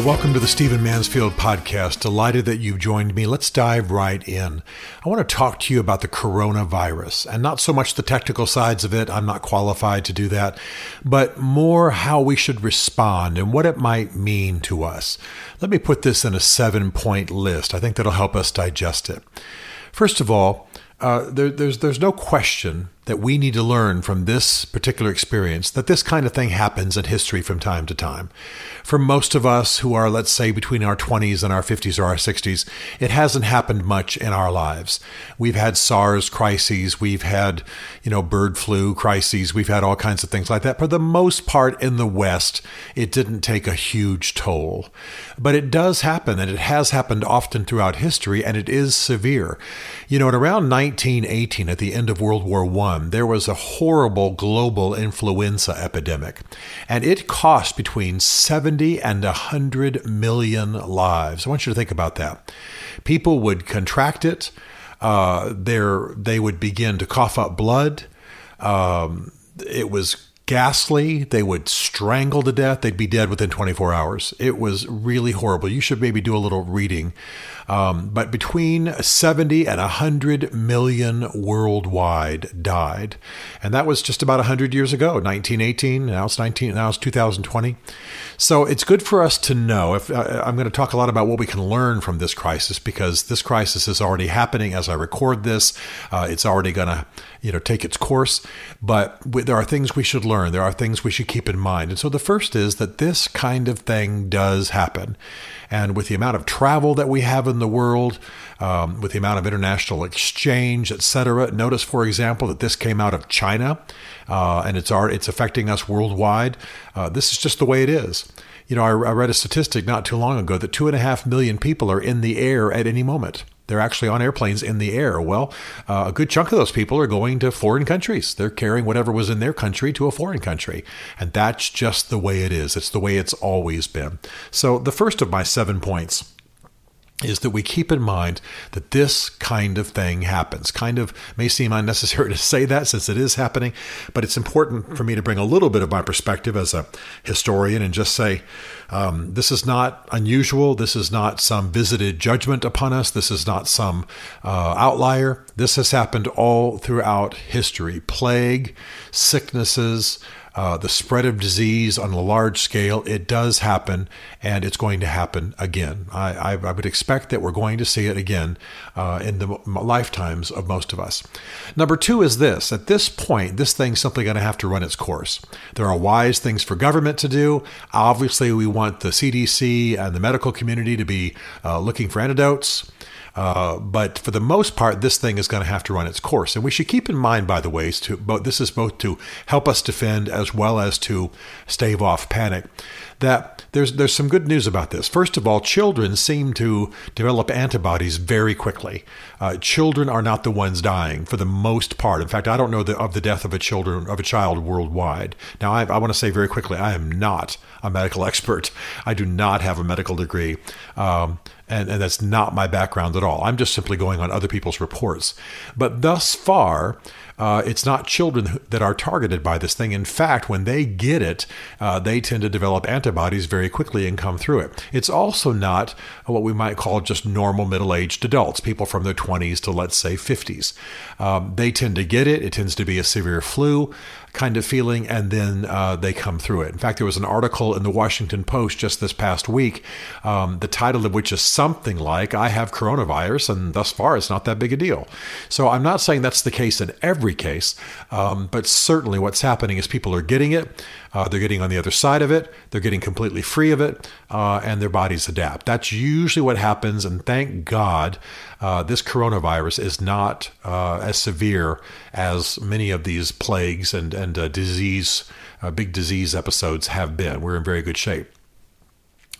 Well, welcome to the Stephen Mansfield podcast. Delighted that you've joined me. Let's dive right in. I want to talk to you about the coronavirus and not so much the technical sides of it. I'm not qualified to do that, but more how we should respond and what it might mean to us. Let me put this in a seven point list. I think that'll help us digest it. First of all, uh, there, there's there's no question that we need to learn from this particular experience that this kind of thing happens in history from time to time. For most of us who are, let's say, between our 20s and our 50s or our 60s, it hasn't happened much in our lives. We've had SARS crises, we've had, you know, bird flu crises, we've had all kinds of things like that. For the most part in the West, it didn't take a huge toll. But it does happen, and it has happened often throughout history, and it is severe. You know, at around 1918, at the end of World War I, there was a horrible global influenza epidemic, and it cost between 70 and 100 million lives. I want you to think about that. People would contract it, uh, they would begin to cough up blood. Um, it was ghastly. They would strangle to death. They'd be dead within 24 hours. It was really horrible. You should maybe do a little reading. Um, but between 70 and 100 million worldwide died. And that was just about 100 years ago, 1918. Now it's 19. Now it's 2020. So it's good for us to know. If uh, I'm going to talk a lot about what we can learn from this crisis, because this crisis is already happening as I record this. Uh, it's already going to, you know, take its course. But there are things we should learn. There are things we should keep in mind. And so the first is that this kind of thing does happen. And with the amount of travel that we have in the world, um, with the amount of international exchange, et cetera, notice, for example, that this came out of China uh, and it's, it's affecting us worldwide. Uh, this is just the way it is. You know, I, I read a statistic not too long ago that two and a half million people are in the air at any moment. They're actually on airplanes in the air. Well, uh, a good chunk of those people are going to foreign countries. They're carrying whatever was in their country to a foreign country. And that's just the way it is. It's the way it's always been. So, the first of my seven points is that we keep in mind that this kind of thing happens. Kind of may seem unnecessary to say that since it is happening, but it's important for me to bring a little bit of my perspective as a historian and just say um, this is not unusual. This is not some visited judgment upon us. This is not some uh, outlier. This has happened all throughout history plague, sicknesses, uh, the spread of disease on a large scale, it does happen, and it's going to happen again. I, I, I would expect that we're going to see it again uh, in the lifetimes of most of us. Number two is this at this point, this thing's simply going to have to run its course. There are wise things for government to do. Obviously, we want the CDC and the medical community to be uh, looking for antidotes. Uh, but for the most part, this thing is going to have to run its course. And we should keep in mind, by the way, to, both, this is both to help us defend as well as to stave off panic, that there's, there's some good news about this. First of all, children seem to develop antibodies very quickly. Uh, children are not the ones dying for the most part. In fact, I don't know the, of the death of a children of a child worldwide. Now, I, I want to say very quickly, I am not a medical expert. I do not have a medical degree. Um, and, and that's not my background at all. I'm just simply going on other people's reports. But thus far, uh, it's not children that are targeted by this thing. In fact, when they get it, uh, they tend to develop antibodies very quickly and come through it. It's also not what we might call just normal middle aged adults, people from their 20s to let's say 50s. Um, they tend to get it. It tends to be a severe flu kind of feeling, and then uh, they come through it. In fact, there was an article in the Washington Post just this past week, um, the title of which is something like, I have coronavirus, and thus far it's not that big a deal. So I'm not saying that's the case in every case, um, but certainly what's happening is people are getting it. Uh, they're getting on the other side of it. They're getting completely free of it, uh, and their bodies adapt. That's usually what happens. And thank God, uh, this coronavirus is not uh, as severe as many of these plagues and and uh, disease, uh, big disease episodes have been. We're in very good shape.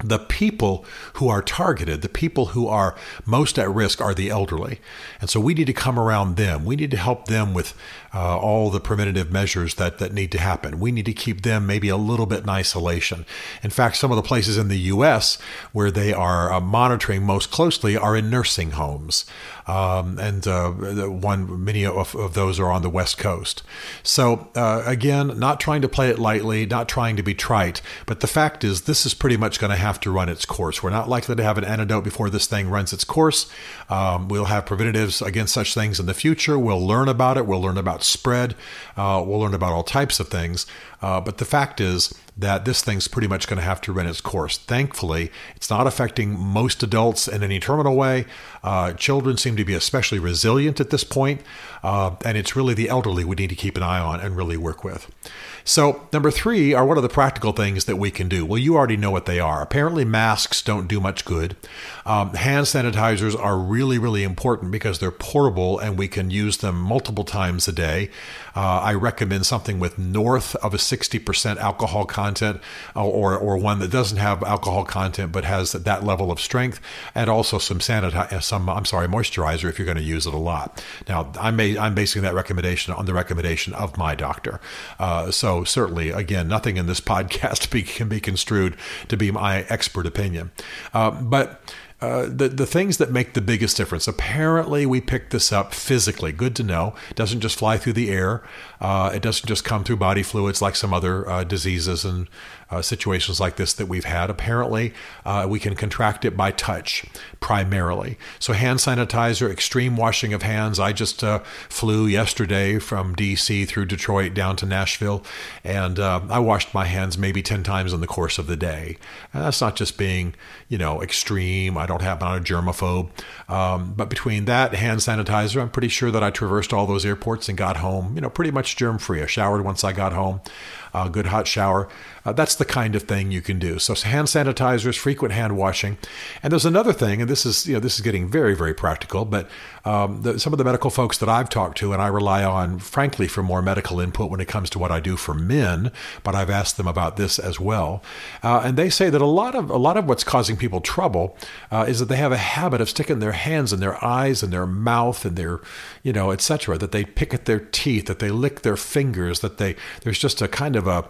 The people who are targeted, the people who are most at risk are the elderly. And so we need to come around them. We need to help them with uh, all the preventative measures that, that need to happen. We need to keep them maybe a little bit in isolation. In fact, some of the places in the U.S. where they are uh, monitoring most closely are in nursing homes. Um, and uh, one many of, of, those are on the West Coast. So uh, again, not trying to play it lightly, not trying to be trite, but the fact is, this is pretty much going to have to run its course. We're not likely to have an antidote before this thing runs its course. Um, we'll have preventatives against such things in the future. We'll learn about it. We'll learn about spread. Uh, we'll learn about all types of things. Uh, but the fact is that this thing's pretty much going to have to run its course. Thankfully, it's not affecting most adults in any terminal way. Uh, children seem to be especially resilient at this point, uh, and it's really the elderly we need to keep an eye on and really work with. So, number three are what are the practical things that we can do? Well, you already know what they are. Apparently, masks don't do much good. Um, hand sanitizers are really, really important because they're portable and we can use them multiple times a day. Uh, I recommend something with north of a 60% alcohol content uh, or, or one that doesn't have alcohol content but has that level of strength and also some sanitizer, some, I'm sorry, moisturizer if you're going to use it a lot. Now, I'm, I'm basing that recommendation on the recommendation of my doctor. Uh, so certainly, again, nothing in this podcast be, can be construed to be my expert opinion. Uh, but uh, the the things that make the biggest difference. Apparently, we picked this up physically. Good to know. It doesn't just fly through the air. Uh, it doesn't just come through body fluids like some other uh, diseases and uh, situations like this that we've had. Apparently, uh, we can contract it by touch primarily. So, hand sanitizer, extreme washing of hands. I just uh, flew yesterday from DC through Detroit down to Nashville, and uh, I washed my hands maybe 10 times in the course of the day. And that's not just being, you know, extreme. I don't have, I'm not a germaphobe. Um, but between that hand sanitizer, I'm pretty sure that I traversed all those airports and got home, you know, pretty much germ free. I showered once I got home a good hot shower. Uh, that's the kind of thing you can do. So hand sanitizers, frequent hand washing, and there's another thing, and this is you know this is getting very very practical. But um, the, some of the medical folks that I've talked to, and I rely on, frankly, for more medical input when it comes to what I do for men. But I've asked them about this as well, uh, and they say that a lot of a lot of what's causing people trouble uh, is that they have a habit of sticking their hands in their eyes and their mouth and their you know etc. That they pick at their teeth, that they lick their fingers, that they there's just a kind of a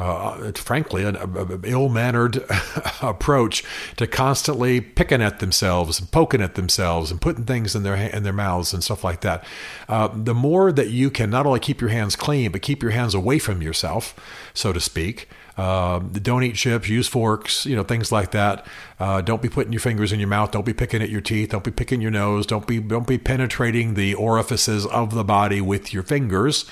uh, frankly, an ill mannered approach to constantly picking at themselves and poking at themselves and putting things in their in their mouths and stuff like that. Uh, the more that you can not only keep your hands clean, but keep your hands away from yourself, so to speak, uh, don't eat chips, use forks, you know, things like that. Uh, don't be putting your fingers in your mouth. Don't be picking at your teeth. Don't be picking your nose. Don't be don't be penetrating the orifices of the body with your fingers,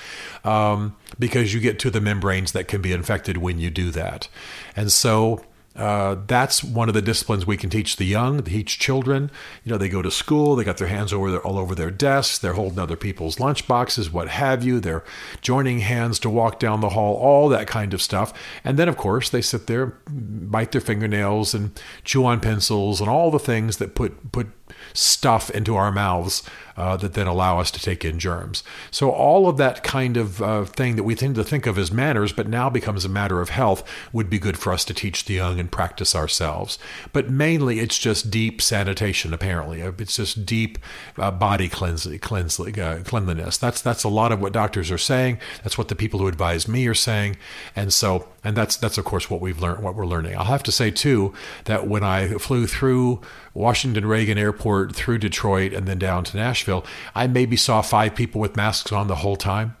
um, because you get to the membranes that can be infected when you do that. And so uh, that's one of the disciplines we can teach the young, teach children. You know, they go to school, they got their hands over their, all over their desks, they're holding other people's lunch boxes, what have you. They're joining hands to walk down the hall, all that kind of stuff. And then, of course, they sit there, bite their fingernails, and chew on pencils, and all the things that put put stuff into our mouths uh, that then allow us to take in germs. So, all of that kind of uh, thing that we tend to think of as manners, but now becomes a matter of health, would be good for us to teach the young and practice ourselves. But mainly, it's just deep sanitation, apparently. It's just deep uh, body cleansing, cleansing uh, cleanliness. That's, that's a lot of what doctors are saying. That's what the people who advise me are saying. And so, and that's, that's of course, what we've learned, what we're learning. I'll have to say, too, that when I flew through Washington Reagan Airport through Detroit and then down to Nashville, I maybe saw five people with masks on the whole time.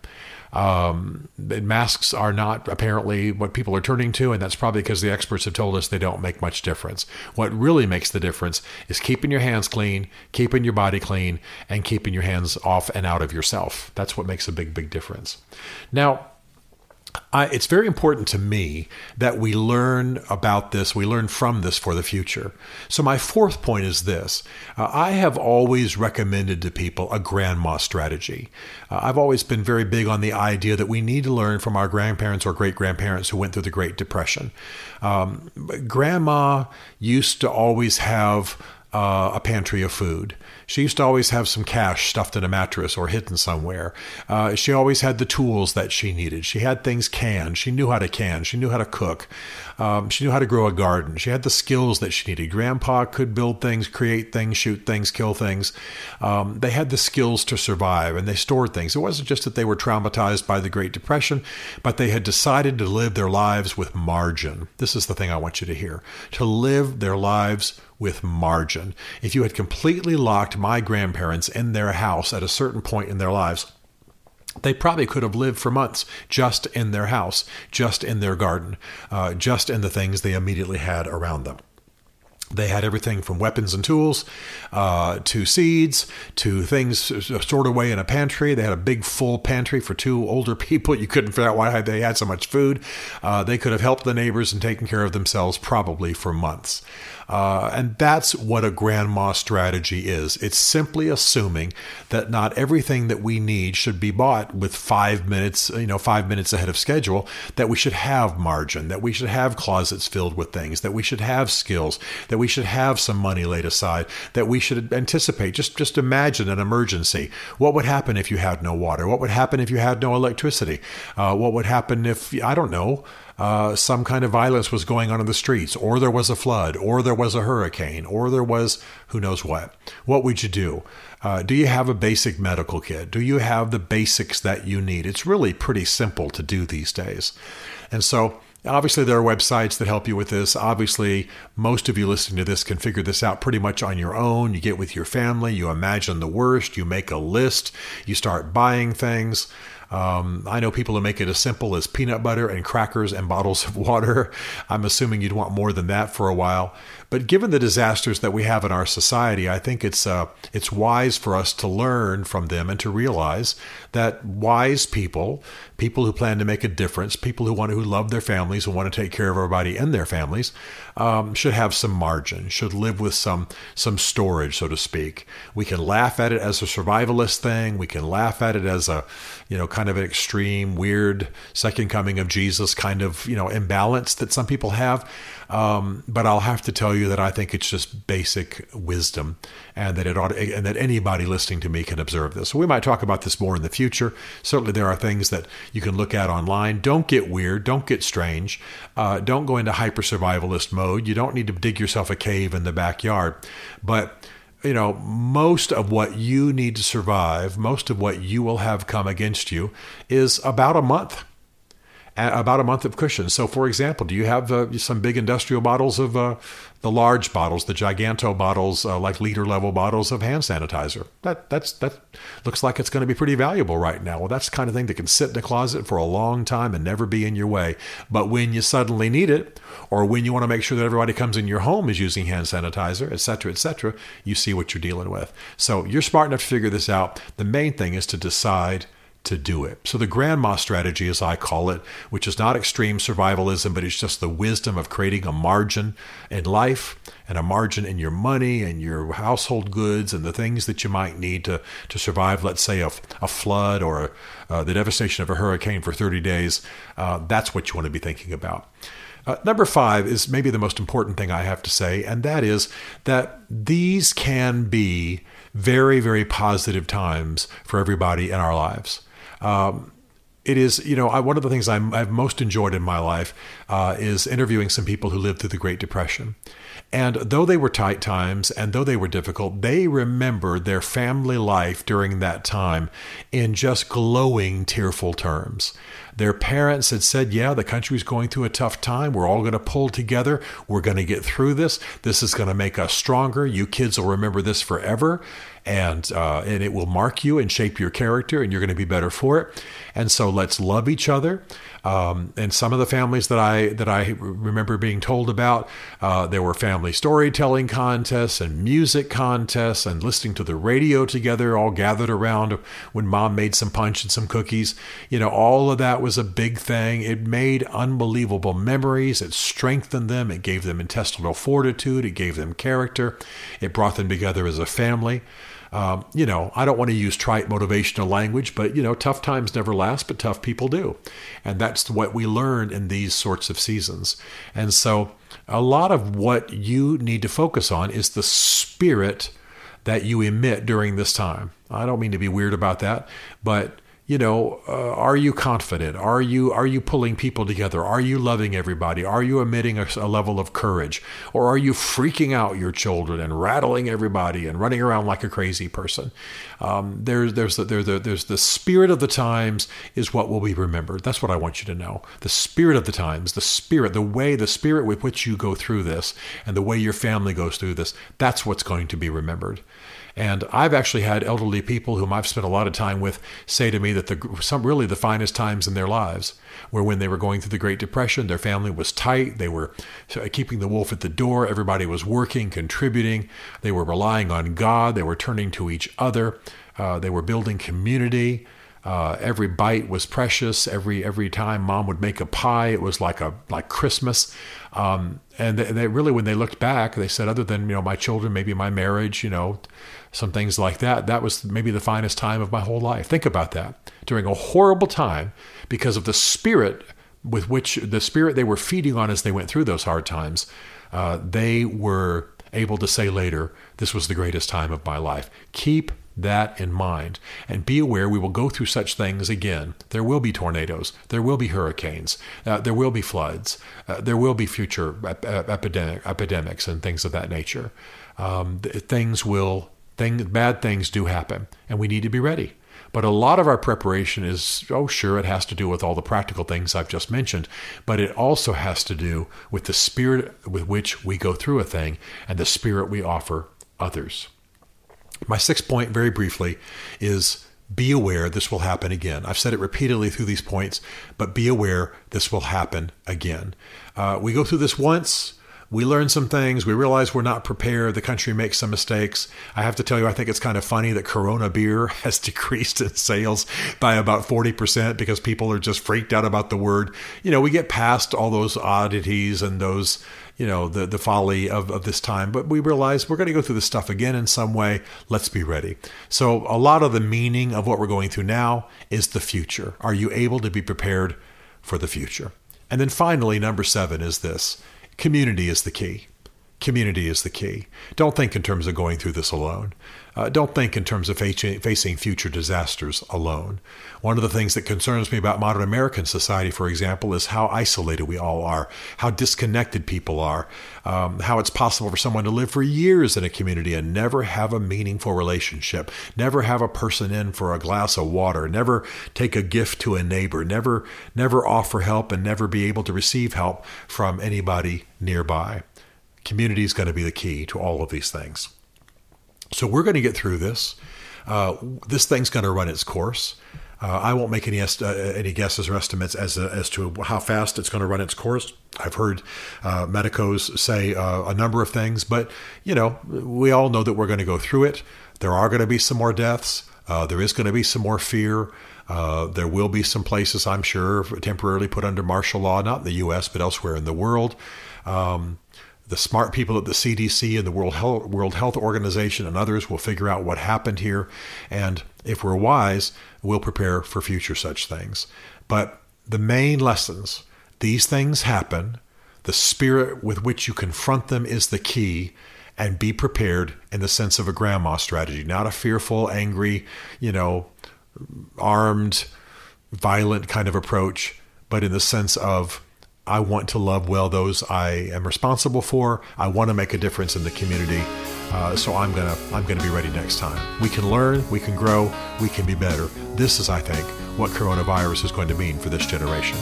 Um, masks are not apparently what people are turning to, and that's probably because the experts have told us they don't make much difference. What really makes the difference is keeping your hands clean, keeping your body clean, and keeping your hands off and out of yourself. That's what makes a big, big difference. Now, I, it's very important to me that we learn about this, we learn from this for the future. So, my fourth point is this uh, I have always recommended to people a grandma strategy. Uh, I've always been very big on the idea that we need to learn from our grandparents or great grandparents who went through the Great Depression. Um, grandma used to always have uh, a pantry of food. She used to always have some cash stuffed in a mattress or hidden somewhere. Uh, she always had the tools that she needed. She had things canned. She knew how to can. She knew how to cook. Um, she knew how to grow a garden. She had the skills that she needed. Grandpa could build things, create things, shoot things, kill things. Um, they had the skills to survive and they stored things. It wasn't just that they were traumatized by the Great Depression, but they had decided to live their lives with margin. This is the thing I want you to hear to live their lives with margin. If you had completely locked my grandparents in their house at a certain point in their lives, they probably could have lived for months just in their house, just in their garden, uh, just in the things they immediately had around them. They had everything from weapons and tools uh, to seeds to things stored away in a pantry. They had a big full pantry for two older people. You couldn't figure out why they had so much food. Uh, they could have helped the neighbors and taken care of themselves probably for months. Uh, and that's what a grandma strategy is. It's simply assuming that not everything that we need should be bought with five minutes, you know, five minutes ahead of schedule, that we should have margin, that we should have closets filled with things, that we should have skills, that we should have some money laid aside, that we should anticipate. Just, just imagine an emergency. What would happen if you had no water? What would happen if you had no electricity? Uh, what would happen if, I don't know, uh, some kind of violence was going on in the streets, or there was a flood, or there was a hurricane, or there was who knows what. What would you do? Uh, do you have a basic medical kit? Do you have the basics that you need? It's really pretty simple to do these days. And so, Obviously, there are websites that help you with this. Obviously, most of you listening to this can figure this out pretty much on your own. You get with your family, you imagine the worst, you make a list, you start buying things. Um, I know people who make it as simple as peanut butter and crackers and bottles of water. I'm assuming you'd want more than that for a while. But given the disasters that we have in our society, I think it's uh, it's wise for us to learn from them and to realize that wise people, people who plan to make a difference, people who want to, who love their families and want to take care of everybody in their families, um, should have some margin, should live with some some storage, so to speak. We can laugh at it as a survivalist thing. We can laugh at it as a you know kind of an extreme, weird second coming of Jesus kind of you know imbalance that some people have. Um, but I'll have to tell you that I think it's just basic wisdom, and that it ought to, and that anybody listening to me can observe this. So we might talk about this more in the future. Certainly, there are things that you can look at online. Don't get weird. Don't get strange. Uh, don't go into hyper survivalist mode. You don't need to dig yourself a cave in the backyard, but you know, most of what you need to survive, most of what you will have come against you is about a month about a month of cushion. So, for example, do you have uh, some big industrial bottles of uh, the large bottles, the giganto bottles, uh, like liter level bottles of hand sanitizer? That that's that looks like it's going to be pretty valuable right now. Well, that's the kind of thing that can sit in the closet for a long time and never be in your way. But when you suddenly need it, or when you want to make sure that everybody comes in your home is using hand sanitizer, et cetera, et cetera, you see what you're dealing with. So you're smart enough to figure this out. The main thing is to decide to do it. So, the grandma strategy, as I call it, which is not extreme survivalism, but it's just the wisdom of creating a margin in life and a margin in your money and your household goods and the things that you might need to, to survive, let's say, a, a flood or uh, the devastation of a hurricane for 30 days. Uh, that's what you want to be thinking about. Uh, number five is maybe the most important thing I have to say, and that is that these can be very, very positive times for everybody in our lives. Um, it is, you know, I, one of the things i have most enjoyed in my life uh, is interviewing some people who lived through the Great Depression. And though they were tight times and though they were difficult, they remembered their family life during that time in just glowing, tearful terms. Their parents had said, Yeah, the country's going through a tough time. We're all going to pull together. We're going to get through this. This is going to make us stronger. You kids will remember this forever and uh, and it will mark you and shape your character, and you're going to be better for it. And so let's love each other. Um, and some of the families that I that I remember being told about, uh, there were family storytelling contests and music contests, and listening to the radio together, all gathered around when mom made some punch and some cookies. You know, all of that was a big thing. It made unbelievable memories. It strengthened them. It gave them intestinal fortitude. It gave them character. It brought them together as a family. Um, you know, I don't want to use trite motivational language, but, you know, tough times never last, but tough people do. And that's what we learn in these sorts of seasons. And so a lot of what you need to focus on is the spirit that you emit during this time. I don't mean to be weird about that, but you know, uh, are you confident? Are you are you pulling people together? Are you loving everybody? Are you emitting a, a, level of courage, or are you freaking out your children and rattling everybody and running around like a crazy person? Um, there's there's the, there's the, there's the spirit of the times is what will be remembered. That's what I want you to know. The spirit of the times, the spirit, the way, the spirit with which you go through this, and the way your family goes through this. That's what's going to be remembered. And I've actually had elderly people whom I've spent a lot of time with say to me that the some really the finest times in their lives were when they were going through the Great Depression. Their family was tight. They were keeping the wolf at the door. Everybody was working, contributing. They were relying on God. They were turning to each other. Uh, they were building community. Uh, every bite was precious. Every every time mom would make a pie, it was like a like Christmas. Um, and they, they, really, when they looked back, they said, other than you know my children, maybe my marriage, you know, some things like that, that was maybe the finest time of my whole life. Think about that during a horrible time because of the spirit with which the spirit they were feeding on as they went through those hard times. Uh, they were able to say later, "This was the greatest time of my life." Keep that in mind. And be aware we will go through such things again. There will be tornadoes, there will be hurricanes, uh, there will be floods, uh, there will be future ep- epidemic, epidemics and things of that nature. Um, things will, things, bad things do happen, and we need to be ready. But a lot of our preparation is, oh, sure, it has to do with all the practical things I've just mentioned, but it also has to do with the spirit with which we go through a thing and the spirit we offer others. My sixth point, very briefly, is be aware this will happen again. I've said it repeatedly through these points, but be aware this will happen again. Uh, we go through this once. We learn some things. We realize we're not prepared. The country makes some mistakes. I have to tell you, I think it's kind of funny that Corona beer has decreased in sales by about 40% because people are just freaked out about the word. You know, we get past all those oddities and those you know the the folly of, of this time but we realize we're going to go through this stuff again in some way let's be ready so a lot of the meaning of what we're going through now is the future are you able to be prepared for the future and then finally number seven is this community is the key Community is the key. Don't think in terms of going through this alone. Uh, don't think in terms of facing future disasters alone. One of the things that concerns me about modern American society, for example, is how isolated we all are, how disconnected people are, um, how it's possible for someone to live for years in a community and never have a meaningful relationship, never have a person in for a glass of water, never take a gift to a neighbor, never never offer help, and never be able to receive help from anybody nearby. Community is going to be the key to all of these things. So we're going to get through this. Uh, this thing's going to run its course. Uh, I won't make any est- uh, any guesses or estimates as uh, as to how fast it's going to run its course. I've heard uh, medicos say uh, a number of things, but you know we all know that we're going to go through it. There are going to be some more deaths. Uh, there is going to be some more fear. there will be some places, I'm sure, temporarily put under martial law, not in the U.S. but elsewhere in the world. Um, the smart people at the CDC and the World Health, World Health Organization and others will figure out what happened here. And if we're wise, we'll prepare for future such things. But the main lessons these things happen. The spirit with which you confront them is the key. And be prepared in the sense of a grandma strategy, not a fearful, angry, you know, armed, violent kind of approach, but in the sense of I want to love well those I am responsible for. I want to make a difference in the community. Uh, so I'm gonna I'm gonna be ready next time. We can learn, we can grow, we can be better. This is, I think, what coronavirus is going to mean for this generation.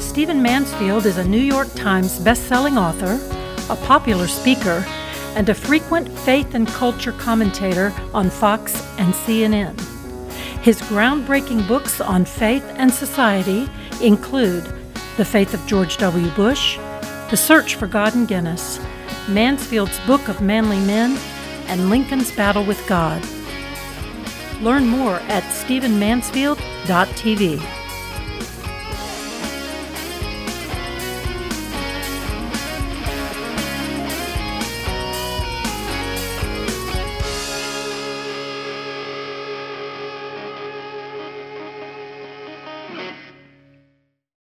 Stephen Mansfield is a New York Times best-selling author, a popular speaker, and a frequent faith and culture commentator on Fox and CNN. His groundbreaking books on faith and society include The Faith of George W. Bush, The Search for God and Guinness, Mansfield's Book of Manly Men, and Lincoln's Battle with God. Learn more at stephenmansfield.tv.